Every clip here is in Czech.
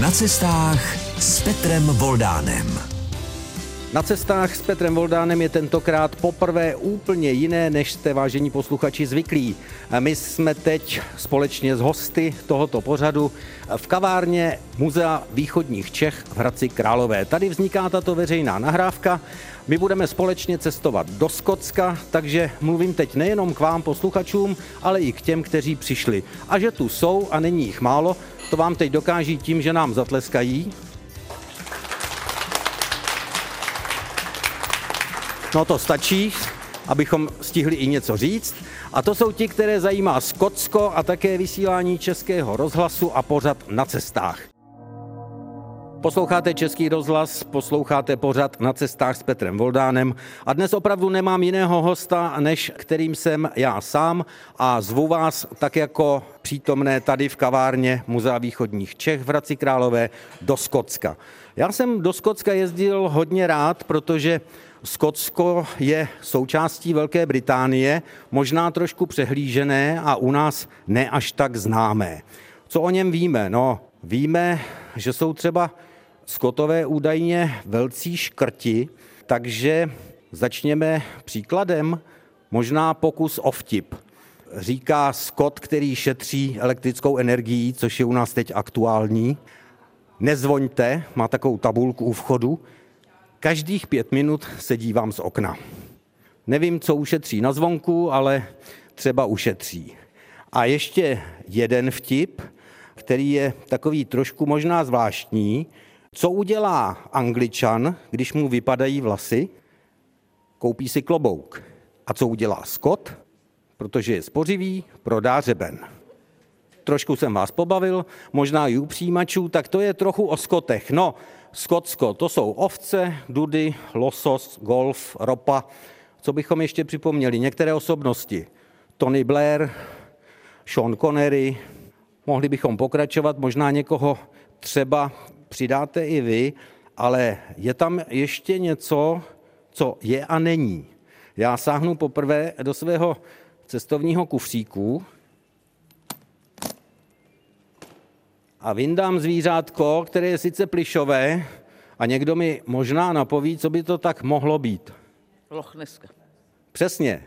Na cestách s Petrem Voldánem. Na cestách s Petrem Voldánem je tentokrát poprvé úplně jiné, než jste vážení posluchači zvyklí. My jsme teď společně s hosty tohoto pořadu v kavárně Muzea východních Čech v Hradci Králové. Tady vzniká tato veřejná nahrávka. My budeme společně cestovat do Skotska, takže mluvím teď nejenom k vám posluchačům, ale i k těm, kteří přišli. A že tu jsou a není jich málo, to vám teď dokáží tím, že nám zatleskají. No to stačí, abychom stihli i něco říct. A to jsou ti, které zajímá Skotsko a také vysílání českého rozhlasu a pořad na cestách. Posloucháte Český rozhlas, posloucháte pořad na cestách s Petrem Voldánem a dnes opravdu nemám jiného hosta, než kterým jsem já sám a zvu vás tak jako přítomné tady v kavárně Muzea východních Čech v Hradci Králové do Skotska. Já jsem do Skotska jezdil hodně rád, protože Skotsko je součástí Velké Británie, možná trošku přehlížené a u nás ne až tak známé. Co o něm víme? No, víme, že jsou třeba Skotové údajně velcí škrti, takže začněme příkladem, možná pokus o vtip. Říká Skot, který šetří elektrickou energií, což je u nás teď aktuální. Nezvoňte, má takovou tabulku u vchodu, Každých pět minut se dívám z okna. Nevím, co ušetří na zvonku, ale třeba ušetří. A ještě jeden vtip, který je takový trošku možná zvláštní. Co udělá angličan, když mu vypadají vlasy? Koupí si klobouk. A co udělá Scott? Protože je spořivý, prodá řeben. Trošku jsem vás pobavil, možná i u přijímačů, tak to je trochu o skotech. No, Skotsko, to jsou ovce, dudy, losos, golf, ropa. Co bychom ještě připomněli? Některé osobnosti. Tony Blair, Sean Connery, mohli bychom pokračovat, možná někoho třeba přidáte i vy, ale je tam ještě něco, co je a není. Já sáhnu poprvé do svého cestovního kufříku, a vyndám zvířátko, které je sice plišové a někdo mi možná napoví, co by to tak mohlo být. Lochneska. Přesně.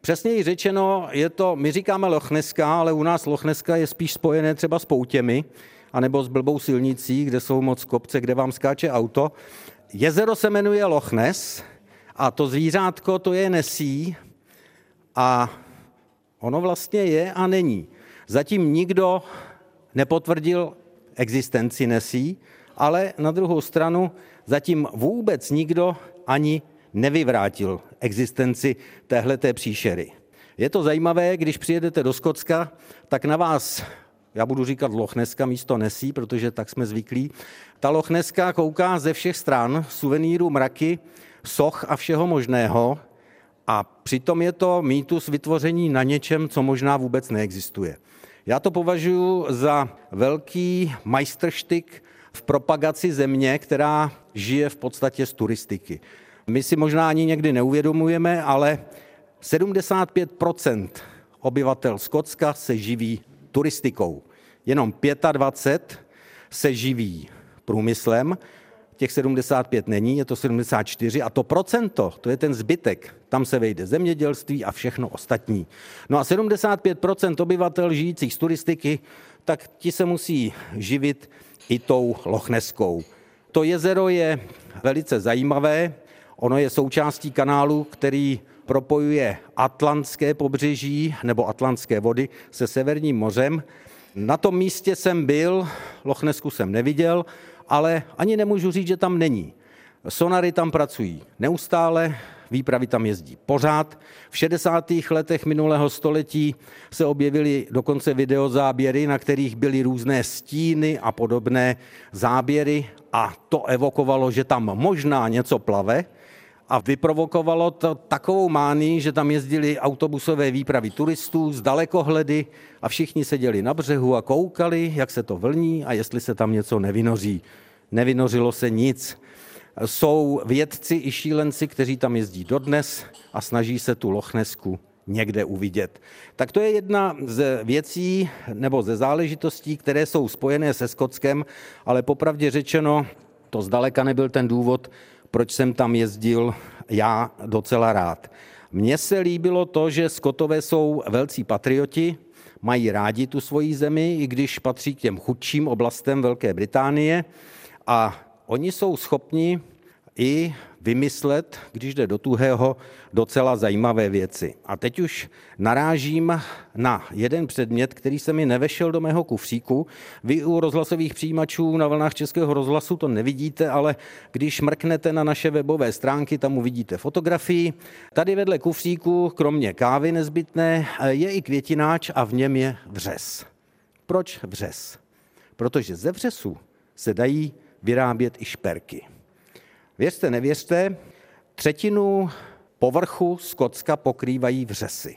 Přesněji řečeno, je to, my říkáme Lochneska, ale u nás Lochneska je spíš spojené třeba s poutěmi, anebo s blbou silnicí, kde jsou moc kopce, kde vám skáče auto. Jezero se jmenuje Lochnes a to zvířátko to je Nesí a ono vlastně je a není. Zatím nikdo nepotvrdil existenci Nesí, ale na druhou stranu zatím vůbec nikdo ani nevyvrátil existenci téhleté příšery. Je to zajímavé, když přijedete do Skotska, tak na vás, já budu říkat Lochneska místo Nesí, protože tak jsme zvyklí, ta Lochneska kouká ze všech stran, suvenýru mraky, soch a všeho možného, a přitom je to mýtus vytvoření na něčem, co možná vůbec neexistuje. Já to považuji za velký majstrštyk v propagaci země, která žije v podstatě z turistiky. My si možná ani někdy neuvědomujeme, ale 75% obyvatel Skotska se živí turistikou. Jenom 25 se živí průmyslem těch 75 není, je to 74 a to procento, to je ten zbytek, tam se vejde zemědělství a všechno ostatní. No a 75% obyvatel žijících z turistiky, tak ti se musí živit i tou Lochneskou. To jezero je velice zajímavé, ono je součástí kanálu, který propojuje Atlantské pobřeží nebo Atlantské vody se Severním mořem. Na tom místě jsem byl, Lochnesku jsem neviděl, ale ani nemůžu říct, že tam není. Sonary tam pracují neustále, výpravy tam jezdí pořád. V 60. letech minulého století se objevily dokonce videozáběry, na kterých byly různé stíny a podobné záběry a to evokovalo, že tam možná něco plave a vyprovokovalo to takovou mání, že tam jezdili autobusové výpravy turistů z dalekohledy a všichni seděli na břehu a koukali, jak se to vlní a jestli se tam něco nevynoří. Nevynořilo se nic. Jsou vědci i šílenci, kteří tam jezdí dodnes a snaží se tu Lochnesku někde uvidět. Tak to je jedna z věcí nebo ze záležitostí, které jsou spojené se Skotskem, ale popravdě řečeno, to zdaleka nebyl ten důvod, proč jsem tam jezdil já docela rád. Mně se líbilo to, že Skotové jsou velcí patrioti, mají rádi tu svoji zemi, i když patří k těm chudším oblastem Velké Británie a oni jsou schopni i vymyslet, když jde do tuhého, docela zajímavé věci. A teď už narážím na jeden předmět, který se mi nevešel do mého kufříku. Vy u rozhlasových přijímačů na vlnách Českého rozhlasu to nevidíte, ale když mrknete na naše webové stránky, tam uvidíte fotografii. Tady vedle kufříku, kromě kávy nezbytné, je i květináč a v něm je vřes. Proč vřes? Protože ze vřesu se dají vyrábět i šperky. Věřte, nevěřte, třetinu povrchu Skotska pokrývají vřesy.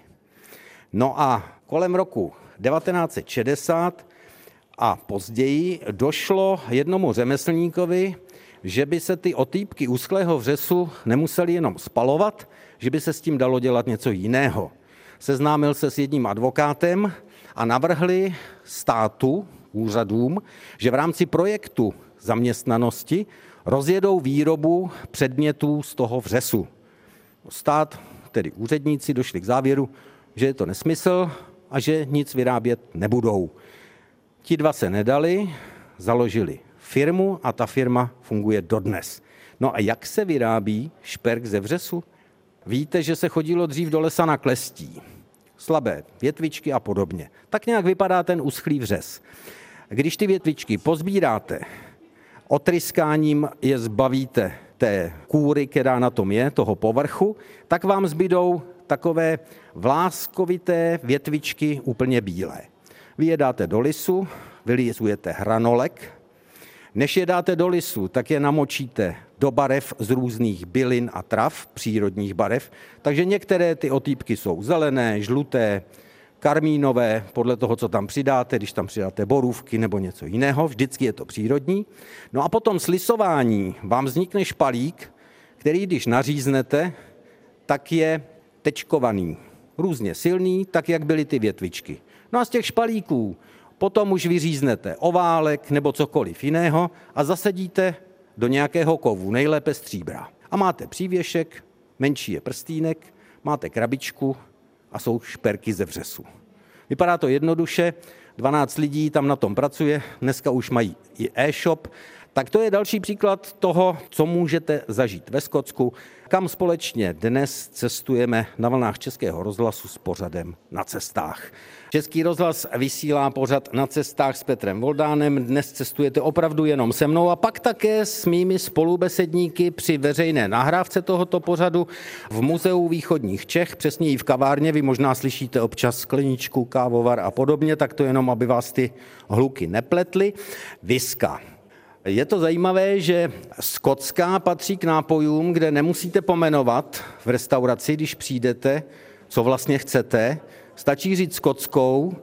No a kolem roku 1960 a později došlo jednomu řemeslníkovi, že by se ty otýpky úzklého vřesu nemuseli jenom spalovat, že by se s tím dalo dělat něco jiného. Seznámil se s jedním advokátem a navrhli státu, úřadům, že v rámci projektu zaměstnanosti rozjedou výrobu předmětů z toho vřesu. Stát, tedy úředníci, došli k závěru, že je to nesmysl a že nic vyrábět nebudou. Ti dva se nedali, založili firmu a ta firma funguje dodnes. No a jak se vyrábí šperk ze vřesu? Víte, že se chodilo dřív do lesa na klestí. Slabé větvičky a podobně. Tak nějak vypadá ten uschlý vřes. Když ty větvičky pozbíráte, otryskáním je zbavíte té kůry, která na tom je, toho povrchu, tak vám zbydou takové vláskovité větvičky úplně bílé. Vy je dáte do lisu, vylizujete hranolek, než je dáte do lisu, tak je namočíte do barev z různých bylin a trav, přírodních barev, takže některé ty otýpky jsou zelené, žluté, karmínové, podle toho, co tam přidáte, když tam přidáte borůvky nebo něco jiného, vždycky je to přírodní. No a potom slisování vám vznikne špalík, který když naříznete, tak je tečkovaný, různě silný, tak jak byly ty větvičky. No a z těch špalíků potom už vyříznete oválek nebo cokoliv jiného a zasadíte do nějakého kovu, nejlépe stříbra. A máte přívěšek, menší je prstýnek, máte krabičku a jsou šperky ze vřesu. Vypadá to jednoduše, 12 lidí tam na tom pracuje, dneska už mají i e-shop, tak to je další příklad toho, co můžete zažít ve Skotsku, kam společně dnes cestujeme na vlnách Českého rozhlasu s pořadem na cestách. Český rozhlas vysílá pořad na cestách s Petrem Voldánem. Dnes cestujete opravdu jenom se mnou a pak také s mými spolubesedníky při veřejné nahrávce tohoto pořadu v Muzeu východních Čech, přesněji v kavárně. Vy možná slyšíte občas skleničku, kávovar a podobně, tak to jenom, aby vás ty hluky nepletly. Viska. Je to zajímavé, že skotská patří k nápojům, kde nemusíte pomenovat v restauraci, když přijdete, co vlastně chcete. Stačí říct skotskou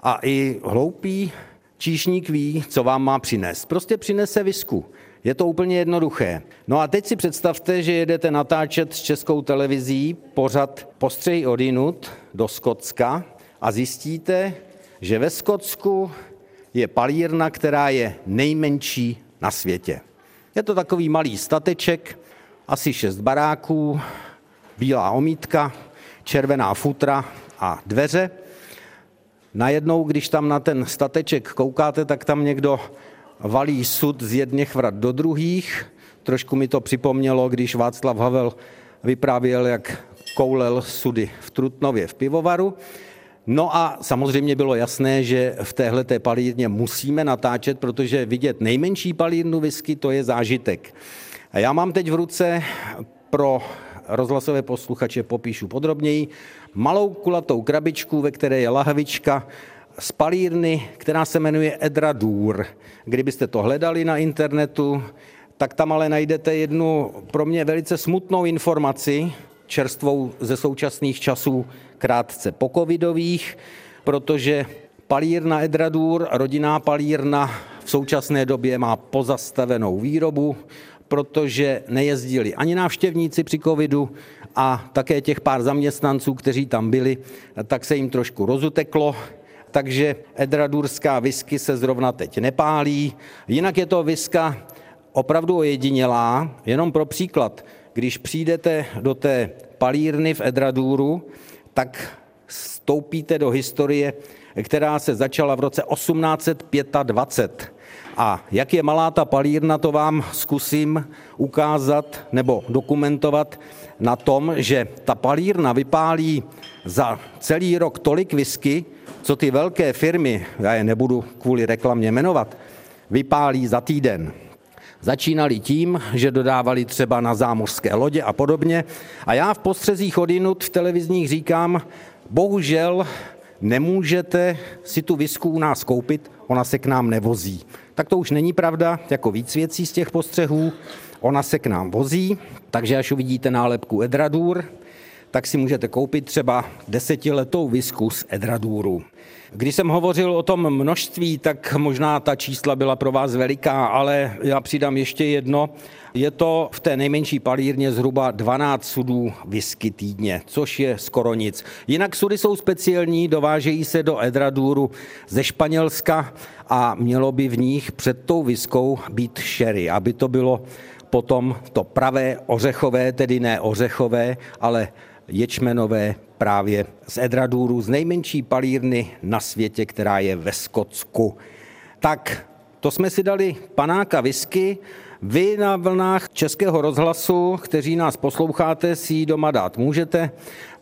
a i hloupý číšník ví, co vám má přinést. Prostě přinese visku. Je to úplně jednoduché. No a teď si představte, že jedete natáčet s českou televizí pořad Postřej odinut do Skotska a zjistíte, že ve Skotsku je palírna, která je nejmenší na světě. Je to takový malý stateček, asi šest baráků, bílá omítka, červená futra a dveře. Najednou, když tam na ten stateček koukáte, tak tam někdo valí sud z jedných vrat do druhých. Trošku mi to připomnělo, když Václav Havel vyprávěl, jak koulel sudy v Trutnově v pivovaru. No a samozřejmě bylo jasné, že v téhle palírně musíme natáčet, protože vidět nejmenší palírnu whisky, to je zážitek. A já mám teď v ruce pro rozhlasové posluchače popíšu podrobněji, malou kulatou krabičku, ve které je lahvička z palírny, která se jmenuje Edradur. Kdybyste to hledali na internetu, tak tam ale najdete jednu pro mě velice smutnou informaci, čerstvou ze současných časů, krátce po covidových, protože palírna Edradur, rodinná palírna, v současné době má pozastavenou výrobu, protože nejezdili ani návštěvníci při covidu a také těch pár zaměstnanců, kteří tam byli, tak se jim trošku rozuteklo, takže edradurská whisky se zrovna teď nepálí. Jinak je to viska opravdu ojedinělá, jenom pro příklad. Když přijdete do té palírny v Edraduru, tak vstoupíte do historie, která se začala v roce 1825. A jak je malá ta palírna, to vám zkusím ukázat nebo dokumentovat na tom, že ta palírna vypálí za celý rok tolik whisky, co ty velké firmy, já je nebudu kvůli reklamě jmenovat, vypálí za týden. Začínali tím, že dodávali třeba na zámořské lodě a podobně. A já v postřezích odinut v televizních říkám, bohužel nemůžete si tu visku u nás koupit, ona se k nám nevozí. Tak to už není pravda, jako víc věcí z těch postřehů. Ona se k nám vozí, takže až uvidíte nálepku Edradur, tak si můžete koupit třeba desetiletou visku z Edraduru. Když jsem hovořil o tom množství, tak možná ta čísla byla pro vás veliká, ale já přidám ještě jedno. Je to v té nejmenší palírně zhruba 12 sudů whisky týdně, což je skoro nic. Jinak sudy jsou speciální, dovážejí se do Edraduru ze Španělska a mělo by v nich před tou viskou být sherry, aby to bylo potom to pravé ořechové, tedy ne ořechové, ale ječmenové právě z Edraduru, z nejmenší palírny na světě, která je ve Skotsku. Tak to jsme si dali panáka whisky, vy na vlnách Českého rozhlasu, kteří nás posloucháte, si ji doma dát můžete.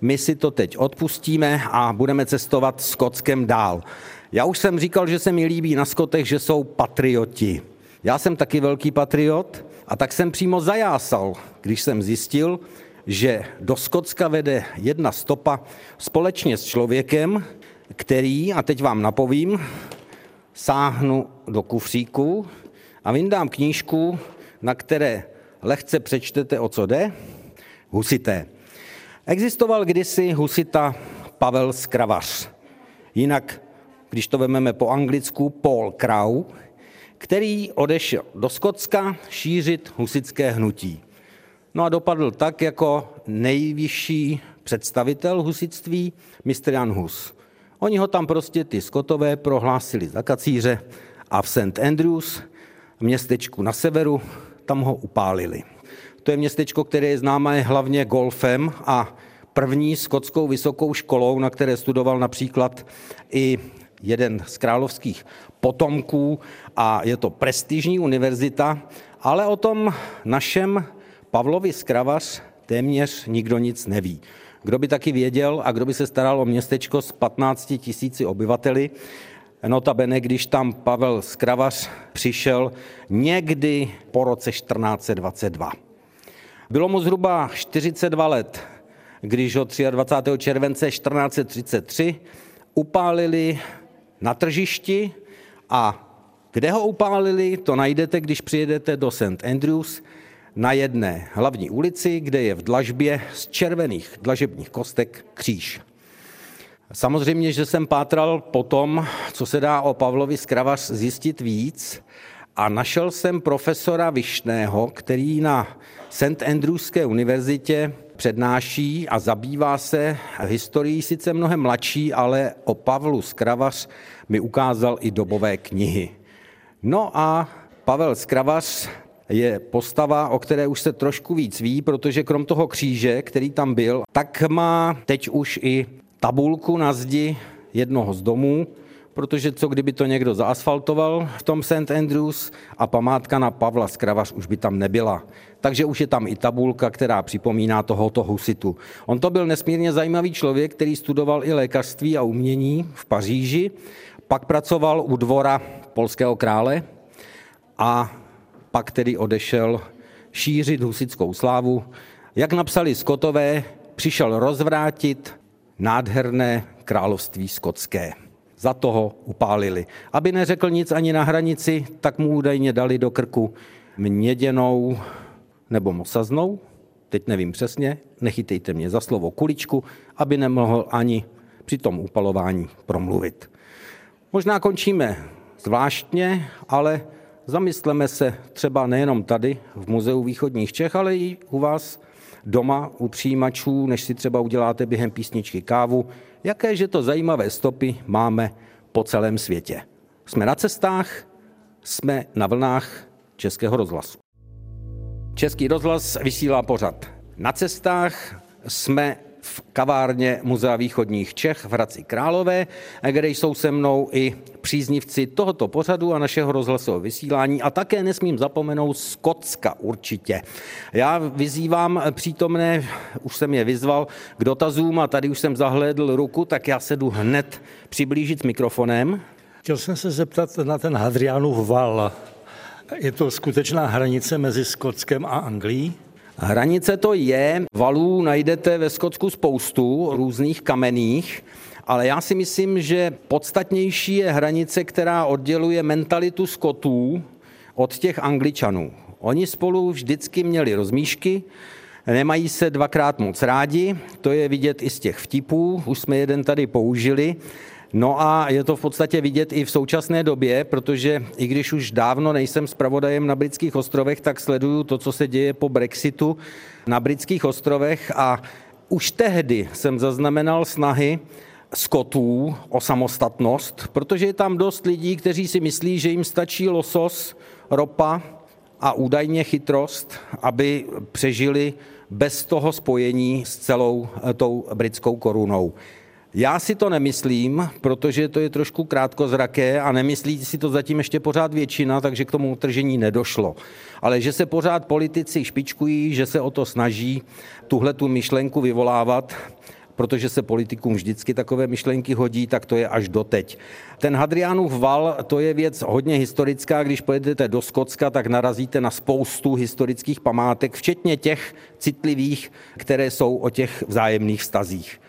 My si to teď odpustíme a budeme cestovat Skotskem dál. Já už jsem říkal, že se mi líbí na Skotech, že jsou patrioti. Já jsem taky velký patriot a tak jsem přímo zajásal, když jsem zjistil, že do Skotska vede jedna stopa společně s člověkem, který, a teď vám napovím, sáhnu do kufříku a vyndám knížku, na které lehce přečtete, o co jde, husité. Existoval kdysi husita Pavel Skravař, jinak, když to vezmeme po anglicku, Paul Crow, který odešel do Skotska šířit husické hnutí. No a dopadl tak jako nejvyšší představitel husitství, mistr Jan Hus. Oni ho tam prostě ty skotové prohlásili za kacíře a v St. Andrews, městečku na severu, tam ho upálili. To je městečko, které je známé hlavně golfem a první skotskou vysokou školou, na které studoval například i jeden z královských potomků a je to prestižní univerzita, ale o tom našem Pavlovi Skravař téměř nikdo nic neví. Kdo by taky věděl a kdo by se staral o městečko s 15 tisíci obyvateli, Notabene, když tam Pavel Skravař přišel někdy po roce 1422. Bylo mu zhruba 42 let, když ho 23. července 1433 upálili na tržišti a kde ho upálili, to najdete, když přijedete do St. Andrews, na jedné hlavní ulici, kde je v dlažbě z červených dlažebních kostek kříž. Samozřejmě, že jsem pátral po tom, co se dá o Pavlovi Skravař zjistit víc a našel jsem profesora Višného, který na St. Andrewské univerzitě přednáší a zabývá se historií sice mnohem mladší, ale o Pavlu Skravař mi ukázal i dobové knihy. No a Pavel Skravař je postava, o které už se trošku víc ví, protože krom toho kříže, který tam byl, tak má teď už i tabulku na zdi jednoho z domů, protože co kdyby to někdo zaasfaltoval v tom St. Andrews a památka na Pavla Skravař už by tam nebyla. Takže už je tam i tabulka, která připomíná tohoto husitu. On to byl nesmírně zajímavý člověk, který studoval i lékařství a umění v Paříži, pak pracoval u dvora polského krále a pak tedy odešel šířit husickou slávu. Jak napsali Skotové, přišel rozvrátit nádherné království skotské. Za toho upálili. Aby neřekl nic ani na hranici, tak mu údajně dali do krku měděnou nebo mosaznou, teď nevím přesně, nechytejte mě za slovo kuličku, aby nemohl ani při tom upalování promluvit. Možná končíme zvláštně, ale Zamysleme se třeba nejenom tady v Muzeu východních Čech, ale i u vás doma u přijímačů, než si třeba uděláte během písničky kávu, jaké že to zajímavé stopy máme po celém světě. Jsme na cestách, jsme na vlnách Českého rozhlasu. Český rozhlas vysílá pořad na cestách, jsme v kavárně Muzea východních Čech v Hradci Králové, kde jsou se mnou i příznivci tohoto pořadu a našeho rozhlasového vysílání a také nesmím zapomenout Skotska určitě. Já vyzývám přítomné, už jsem je vyzval k dotazům a tady už jsem zahlédl ruku, tak já se jdu hned přiblížit mikrofonem. Chtěl jsem se zeptat na ten Hadrianův val. Je to skutečná hranice mezi Skotskem a Anglií? Hranice to je, valů najdete ve Skotsku spoustu různých kamenných, ale já si myslím, že podstatnější je hranice, která odděluje mentalitu Skotů od těch Angličanů. Oni spolu vždycky měli rozmíšky, nemají se dvakrát moc rádi, to je vidět i z těch vtipů, už jsme jeden tady použili, No a je to v podstatě vidět i v současné době, protože i když už dávno nejsem zpravodajem na britských ostrovech, tak sleduju to, co se děje po Brexitu na britských ostrovech a už tehdy jsem zaznamenal snahy skotů o samostatnost, protože je tam dost lidí, kteří si myslí, že jim stačí losos, ropa a údajně chytrost, aby přežili bez toho spojení s celou tou britskou korunou. Já si to nemyslím, protože to je trošku krátkozraké a nemyslí si to zatím ještě pořád většina, takže k tomu utržení nedošlo. Ale že se pořád politici špičkují, že se o to snaží tuhle tu myšlenku vyvolávat, protože se politikům vždycky takové myšlenky hodí, tak to je až doteď. Ten Hadriánův val, to je věc hodně historická. Když pojedete do Skotska, tak narazíte na spoustu historických památek, včetně těch citlivých, které jsou o těch vzájemných vztazích.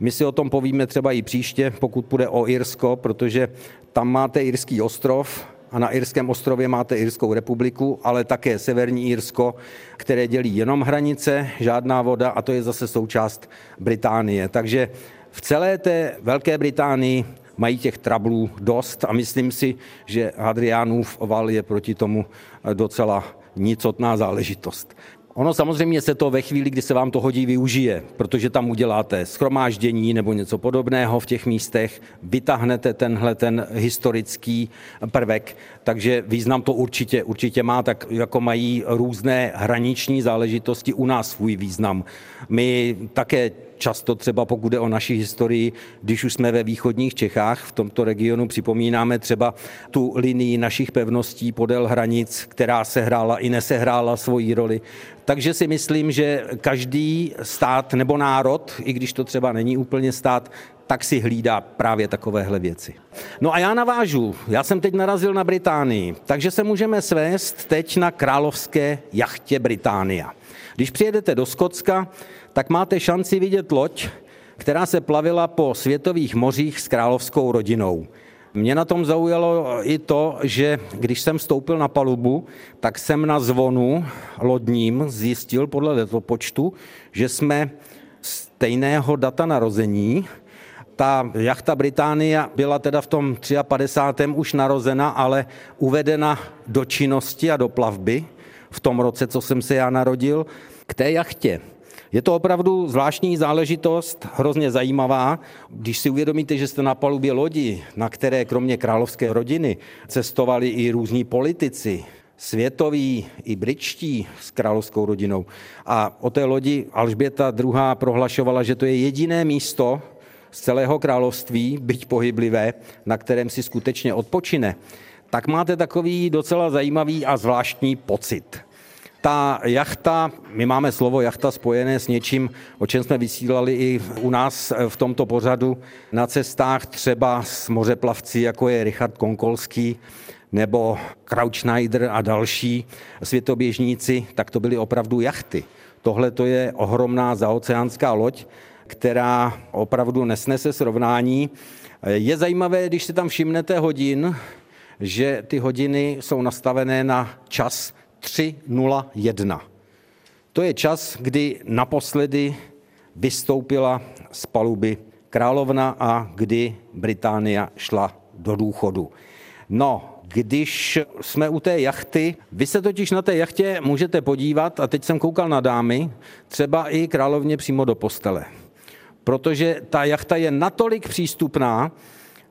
My si o tom povíme třeba i příště, pokud půjde o Irsko, protože tam máte Irský ostrov, a na Irském ostrově máte Irskou republiku, ale také Severní Irsko, které dělí jenom hranice, žádná voda a to je zase součást Británie. Takže v celé té Velké Británii mají těch trablů dost a myslím si, že Hadriánův val je proti tomu docela nicotná záležitost. Ono samozřejmě se to ve chvíli, kdy se vám to hodí, využije, protože tam uděláte schromáždění nebo něco podobného v těch místech, vytáhnete tenhle ten historický prvek, takže význam to určitě, určitě má, tak jako mají různé hraniční záležitosti u nás svůj význam. My také často třeba pokud jde o naši historii, když už jsme ve východních Čechách, v tomto regionu připomínáme třeba tu linii našich pevností podél hranic, která se hrála i nesehrála svoji roli. Takže si myslím, že každý stát nebo národ, i když to třeba není úplně stát, tak si hlídá právě takovéhle věci. No a já navážu, já jsem teď narazil na Británii, takže se můžeme svést teď na královské jachtě Británia. Když přijedete do Skotska, tak máte šanci vidět loď, která se plavila po světových mořích s královskou rodinou. Mě na tom zaujalo i to, že když jsem vstoupil na palubu, tak jsem na zvonu lodním zjistil podle letopočtu, že jsme stejného data narození. Ta jachta Británia byla teda v tom 53. už narozena, ale uvedena do činnosti a do plavby v tom roce, co jsem se já narodil. K té jachtě je to opravdu zvláštní záležitost, hrozně zajímavá. Když si uvědomíte, že jste na palubě lodi, na které kromě královské rodiny cestovali i různí politici, světoví i britští s královskou rodinou. A o té lodi Alžběta II. prohlašovala, že to je jediné místo z celého království, byť pohyblivé, na kterém si skutečně odpočine. Tak máte takový docela zajímavý a zvláštní pocit. Ta jachta, my máme slovo jachta spojené s něčím, o čem jsme vysílali i u nás v tomto pořadu na cestách třeba s mořeplavci, jako je Richard Konkolský, nebo Krautschneider a další světoběžníci, tak to byly opravdu jachty. Tohle to je ohromná zaoceánská loď, která opravdu nesnese srovnání. Je zajímavé, když si tam všimnete hodin, že ty hodiny jsou nastavené na čas 3.01. To je čas, kdy naposledy vystoupila z paluby královna a kdy Británie šla do důchodu. No, když jsme u té jachty, vy se totiž na té jachtě můžete podívat, a teď jsem koukal na dámy, třeba i královně přímo do postele. Protože ta jachta je natolik přístupná,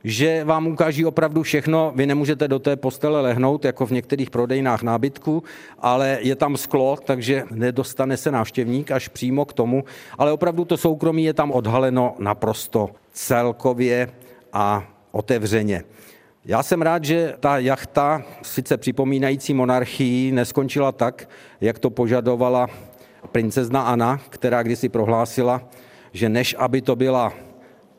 že vám ukáží opravdu všechno. Vy nemůžete do té postele lehnout, jako v některých prodejnách nábytku, ale je tam sklo, takže nedostane se návštěvník až přímo k tomu. Ale opravdu to soukromí je tam odhaleno naprosto celkově a otevřeně. Já jsem rád, že ta jachta, sice připomínající monarchii, neskončila tak, jak to požadovala princezna Anna, která kdysi prohlásila, že než aby to byla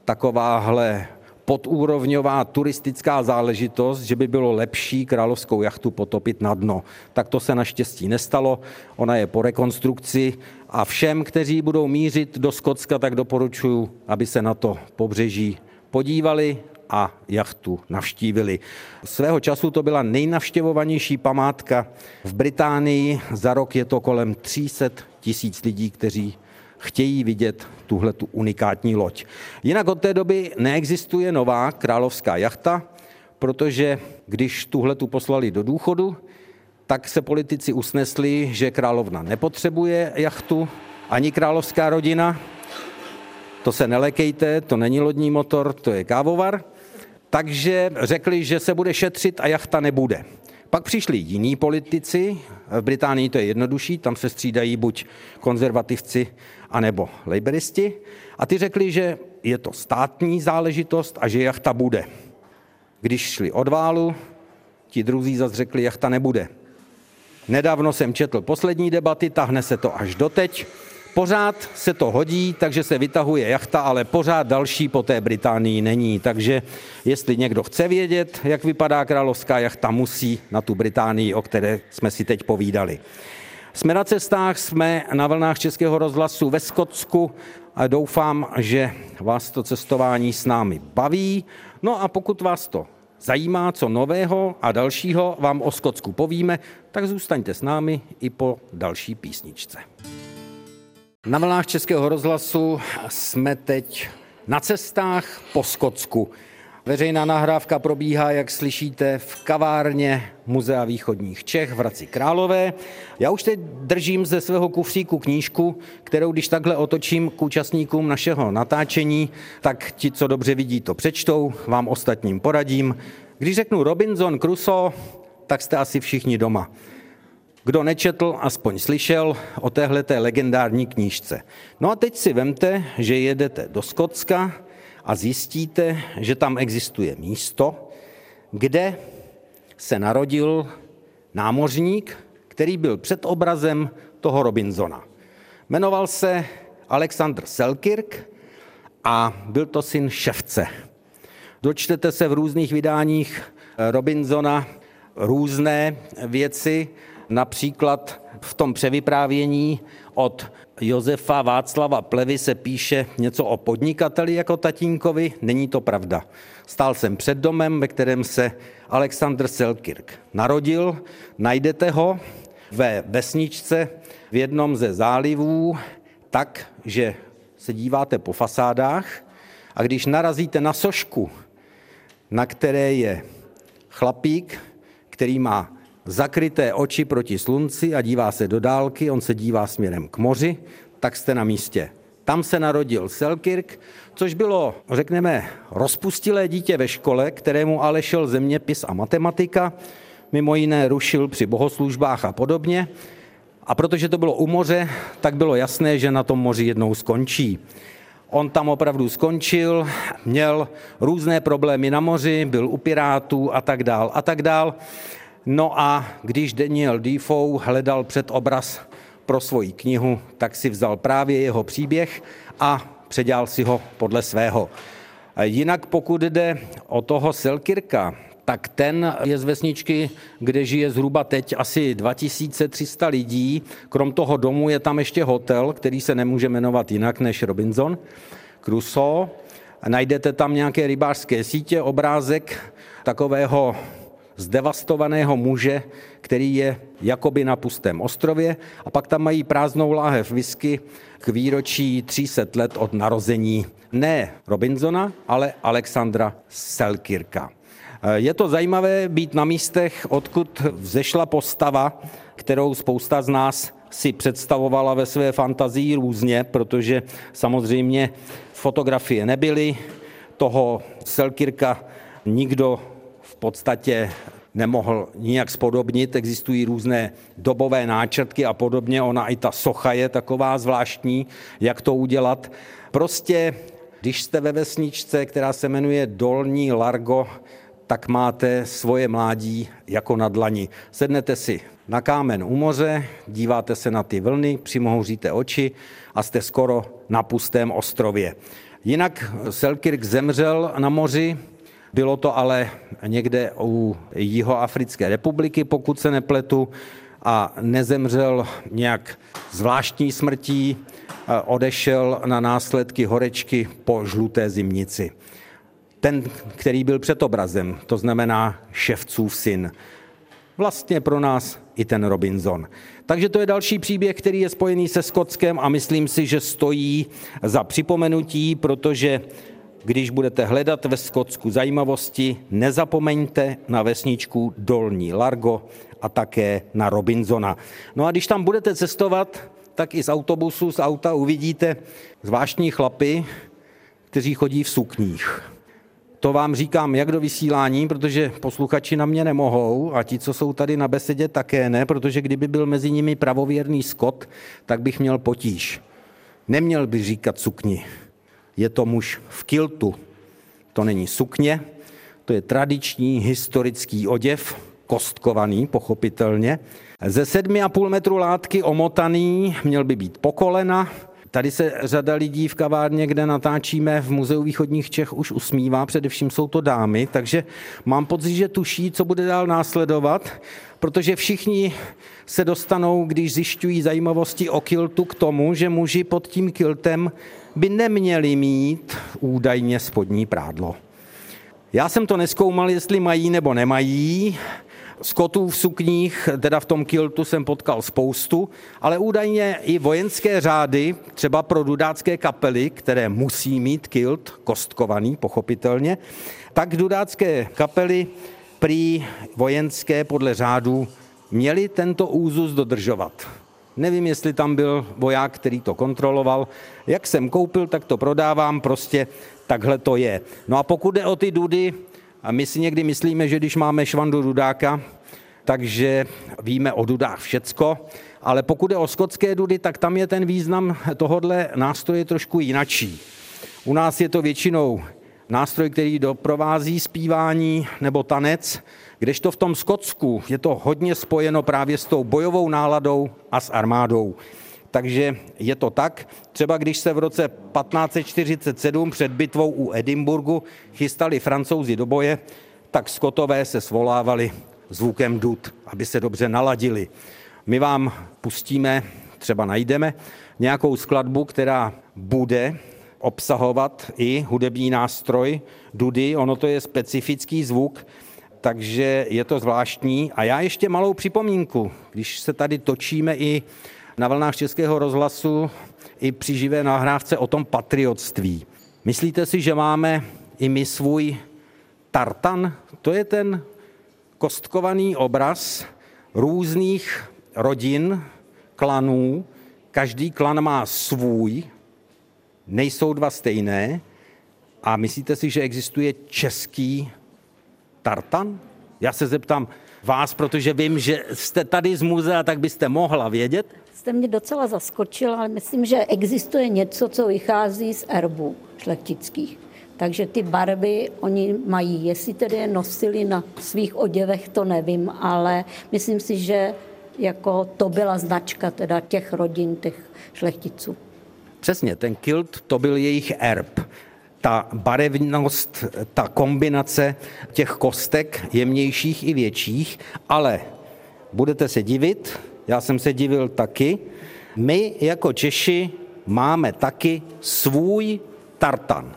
takováhle podúrovňová turistická záležitost, že by bylo lepší královskou jachtu potopit na dno. Tak to se naštěstí nestalo, ona je po rekonstrukci a všem, kteří budou mířit do Skotska, tak doporučuji, aby se na to pobřeží podívali a jachtu navštívili. Svého času to byla nejnavštěvovanější památka v Británii. Za rok je to kolem 300 tisíc lidí, kteří chtějí vidět tuhle tu unikátní loď. Jinak od té doby neexistuje nová královská jachta, protože když tuhle tu poslali do důchodu, tak se politici usnesli, že královna nepotřebuje jachtu, ani královská rodina. To se nelekejte, to není lodní motor, to je kávovar. Takže řekli, že se bude šetřit a jachta nebude. Pak přišli jiní politici, v Británii to je jednodušší, tam se střídají buď konzervativci, anebo laboristi, a ty řekli, že je to státní záležitost a že jachta bude. Když šli od válu, ti druzí zase řekli, jachta nebude. Nedávno jsem četl poslední debaty, tahne se to až doteď. Pořád se to hodí, takže se vytahuje jachta, ale pořád další po té Británii není. Takže jestli někdo chce vědět, jak vypadá královská jachta, musí na tu Británii, o které jsme si teď povídali. Jsme na cestách, jsme na vlnách Českého rozhlasu ve Skotsku a doufám, že vás to cestování s námi baví. No a pokud vás to zajímá, co nového a dalšího vám o Skotsku povíme, tak zůstaňte s námi i po další písničce. Na vlnách Českého rozhlasu jsme teď na cestách po Skotsku. Veřejná nahrávka probíhá, jak slyšíte, v kavárně Muzea východních Čech v Hradci Králové. Já už teď držím ze svého kufříku knížku, kterou když takhle otočím k účastníkům našeho natáčení, tak ti, co dobře vidí, to přečtou, vám ostatním poradím. Když řeknu Robinson Crusoe, tak jste asi všichni doma. Kdo nečetl, aspoň slyšel o téhleté legendární knížce. No a teď si vemte, že jedete do Skotska a zjistíte, že tam existuje místo, kde se narodil námořník, který byl před obrazem toho Robinsona. Jmenoval se Alexander Selkirk a byl to syn ševce. Dočtete se v různých vydáních Robinsona různé věci, například v tom převyprávění od Josefa Václava Plevy se píše něco o podnikateli jako tatínkovi. Není to pravda. Stál jsem před domem, ve kterém se Alexander Selkirk narodil. Najdete ho ve vesničce v jednom ze zálivů tak, že se díváte po fasádách a když narazíte na sošku, na které je chlapík, který má zakryté oči proti slunci a dívá se do dálky, on se dívá směrem k moři, tak jste na místě. Tam se narodil Selkirk, což bylo, řekneme, rozpustilé dítě ve škole, kterému ale šel zeměpis a matematika, mimo jiné rušil při bohoslužbách a podobně. A protože to bylo u moře, tak bylo jasné, že na tom moři jednou skončí. On tam opravdu skončil, měl různé problémy na moři, byl u pirátů a tak dál a tak dál. No a když Daniel Defoe hledal před obraz pro svoji knihu, tak si vzal právě jeho příběh a předělal si ho podle svého. Jinak pokud jde o toho Selkirka, tak ten je z vesničky, kde žije zhruba teď asi 2300 lidí. Krom toho domu je tam ještě hotel, který se nemůže jmenovat jinak než Robinson Crusoe. Najdete tam nějaké rybářské sítě, obrázek takového zdevastovaného muže, který je jakoby na pustém ostrově a pak tam mají prázdnou láhev whisky k výročí 300 let od narození ne Robinsona, ale Alexandra Selkirka. Je to zajímavé být na místech, odkud vzešla postava, kterou spousta z nás si představovala ve své fantazii různě, protože samozřejmě fotografie nebyly, toho Selkirka nikdo v podstatě nemohl nijak spodobnit, existují různé dobové náčrtky a podobně, ona i ta socha je taková zvláštní, jak to udělat. Prostě, když jste ve vesničce, která se jmenuje Dolní Largo, tak máte svoje mládí jako na dlani. Sednete si na kámen u moře, díváte se na ty vlny, přimouříte oči a jste skoro na pustém ostrově. Jinak Selkirk zemřel na moři, bylo to ale někde u Jihoafrické republiky, pokud se nepletu, a nezemřel nějak zvláštní smrtí, odešel na následky horečky po žluté zimnici. Ten, který byl před obrazem, to znamená ševcův syn. Vlastně pro nás i ten Robinson. Takže to je další příběh, který je spojený se Skotskem a myslím si, že stojí za připomenutí, protože když budete hledat ve Skotsku zajímavosti, nezapomeňte na vesničku Dolní Largo a také na Robinsona. No a když tam budete cestovat, tak i z autobusu, z auta uvidíte zvláštní chlapy, kteří chodí v sukních. To vám říkám jak do vysílání, protože posluchači na mě nemohou a ti, co jsou tady na besedě, také ne, protože kdyby byl mezi nimi pravověrný Skot, tak bych měl potíž. Neměl bych říkat sukni. Je to muž v kiltu. To není sukně, to je tradiční historický oděv, kostkovaný, pochopitelně. Ze sedmi a půl metru látky omotaný, měl by být po kolena, Tady se řada lidí v kavárně, kde natáčíme v Muzeu východních Čech, už usmívá, především jsou to dámy, takže mám pocit, že tuší, co bude dál následovat, protože všichni se dostanou, když zjišťují zajímavosti o kiltu k tomu, že muži pod tím kiltem by neměli mít údajně spodní prádlo. Já jsem to neskoumal, jestli mají nebo nemají, Skotů v sukních, teda v tom kiltu jsem potkal spoustu, ale údajně i vojenské řády, třeba pro dudácké kapely, které musí mít kilt, kostkovaný pochopitelně, tak dudácké kapely prý vojenské podle řádu měli tento úzus dodržovat. Nevím, jestli tam byl voják, který to kontroloval. Jak jsem koupil, tak to prodávám, prostě takhle to je. No a pokud jde o ty dudy, a my si někdy myslíme, že když máme švandu dudáka, takže víme o dudách všecko, ale pokud je o skotské dudy, tak tam je ten význam tohodle nástroje trošku jinačí. U nás je to většinou nástroj, který doprovází zpívání nebo tanec, kdežto v tom Skotsku je to hodně spojeno právě s tou bojovou náladou a s armádou. Takže je to tak. Třeba když se v roce 1547 před bitvou u Edinburgu chystali francouzi do boje, tak skotové se svolávali zvukem dud, aby se dobře naladili. My vám pustíme, třeba najdeme, nějakou skladbu, která bude obsahovat i hudební nástroj dudy. Ono to je specifický zvuk, takže je to zvláštní. A já ještě malou připomínku, když se tady točíme i na vlnách Českého rozhlasu i při živé nahrávce o tom patriotství. Myslíte si, že máme i my svůj tartan? To je ten kostkovaný obraz různých rodin, klanů. Každý klan má svůj, nejsou dva stejné. A myslíte si, že existuje český tartan? Já se zeptám vás, protože vím, že jste tady z muzea, tak byste mohla vědět jste mě docela zaskočila, ale myslím, že existuje něco, co vychází z erbů šlechtických. Takže ty barvy oni mají, jestli tedy je nosili na svých oděvech, to nevím, ale myslím si, že jako to byla značka teda těch rodin, těch šlechticů. Přesně, ten kilt to byl jejich erb. Ta barevnost, ta kombinace těch kostek, jemnějších i větších, ale budete se divit, já jsem se divil taky. My jako Češi máme taky svůj tartan.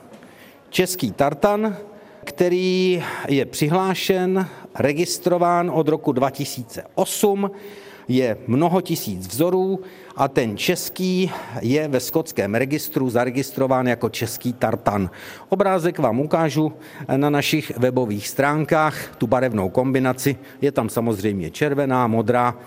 Český tartan, který je přihlášen, registrován od roku 2008. je mnoho tisíc vzorů a ten český je ve skotském registru zaregistrován jako český tartan. Obrázek vám ukážu na našich webových stránkách, tu barevnou kombinaci. Je tam samozřejmě červená, modrá.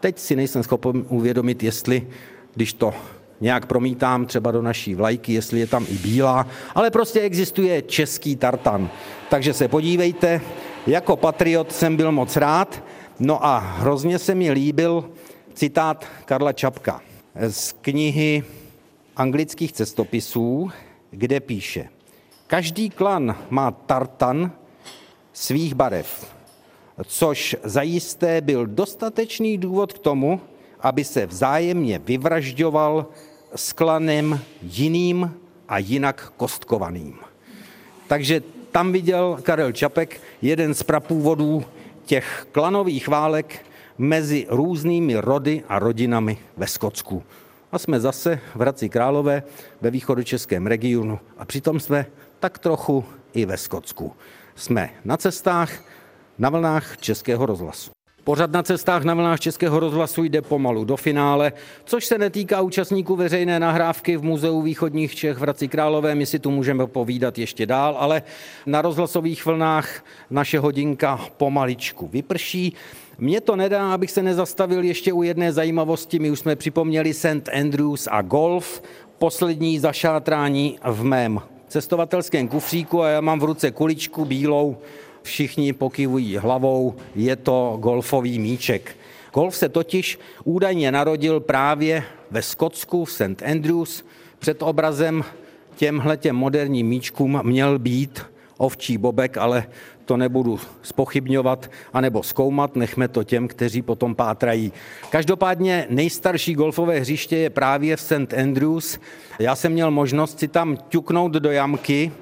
Teď si nejsem schopen uvědomit, jestli, když to nějak promítám třeba do naší vlajky, jestli je tam i bílá, ale prostě existuje český tartan. Takže se podívejte, jako patriot jsem byl moc rád, no a hrozně se mi líbil citát Karla Čapka z knihy anglických cestopisů, kde píše, každý klan má tartan svých barev, což zajisté byl dostatečný důvod k tomu, aby se vzájemně vyvražďoval s klanem jiným a jinak kostkovaným. Takže tam viděl Karel Čapek jeden z prapůvodů těch klanových válek mezi různými rody a rodinami ve Skotsku. A jsme zase v Hradci Králové ve východočeském regionu a přitom jsme tak trochu i ve Skotsku. Jsme na cestách, na vlnách Českého rozhlasu. Pořad na cestách na vlnách Českého rozhlasu jde pomalu do finále, což se netýká účastníků veřejné nahrávky v Muzeu východních Čech v Hradci Králové. My si tu můžeme povídat ještě dál, ale na rozhlasových vlnách naše hodinka pomaličku vyprší. Mně to nedá, abych se nezastavil ještě u jedné zajímavosti. My už jsme připomněli St. Andrews a golf, poslední zašátrání v mém cestovatelském kufříku a já mám v ruce kuličku bílou všichni pokyvují hlavou, je to golfový míček. Golf se totiž údajně narodil právě ve Skotsku, v St. Andrews. Před obrazem těmhle těm moderním míčkům měl být ovčí bobek, ale to nebudu spochybňovat anebo zkoumat, nechme to těm, kteří potom pátrají. Každopádně nejstarší golfové hřiště je právě v St. Andrews. Já jsem měl možnost si tam ťuknout do jamky,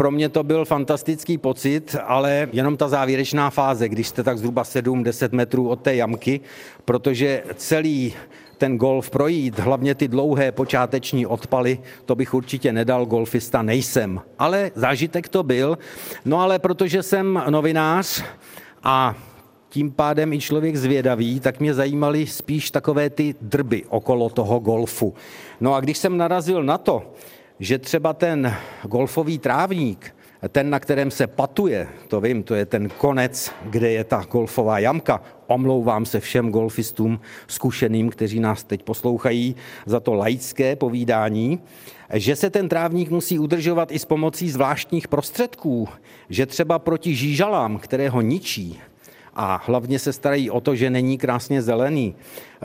pro mě to byl fantastický pocit, ale jenom ta závěrečná fáze, když jste tak zhruba 7-10 metrů od té jamky, protože celý ten golf projít, hlavně ty dlouhé počáteční odpaly, to bych určitě nedal, golfista nejsem. Ale zážitek to byl. No ale protože jsem novinář a tím pádem i člověk zvědavý, tak mě zajímaly spíš takové ty drby okolo toho golfu. No a když jsem narazil na to, že třeba ten golfový trávník, ten, na kterém se patuje, to vím, to je ten konec, kde je ta golfová jamka. Omlouvám se všem golfistům zkušeným, kteří nás teď poslouchají za to laické povídání, že se ten trávník musí udržovat i s pomocí zvláštních prostředků, že třeba proti žížalám, které ho ničí, a hlavně se starají o to, že není krásně zelený.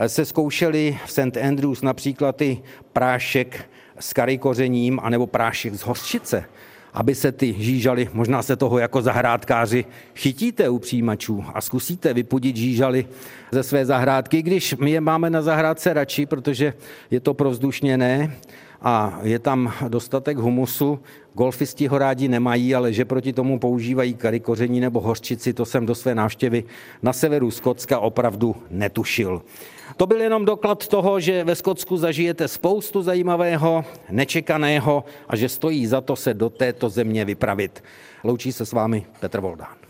Se zkoušeli v St. Andrews například i prášek s karikořením anebo prášek z hořčice, aby se ty žížaly, možná se toho jako zahrádkáři chytíte u přijímačů a zkusíte vypudit žížaly ze své zahrádky, když my je máme na zahrádce radši, protože je to provzdušněné a je tam dostatek humusu. Golfisti ho rádi nemají, ale že proti tomu používají karikoření nebo hořčici, to jsem do své návštěvy na severu Skotska opravdu netušil. To byl jenom doklad toho, že ve Skotsku zažijete spoustu zajímavého, nečekaného a že stojí za to se do této země vypravit. Loučí se s vámi Petr Voldán.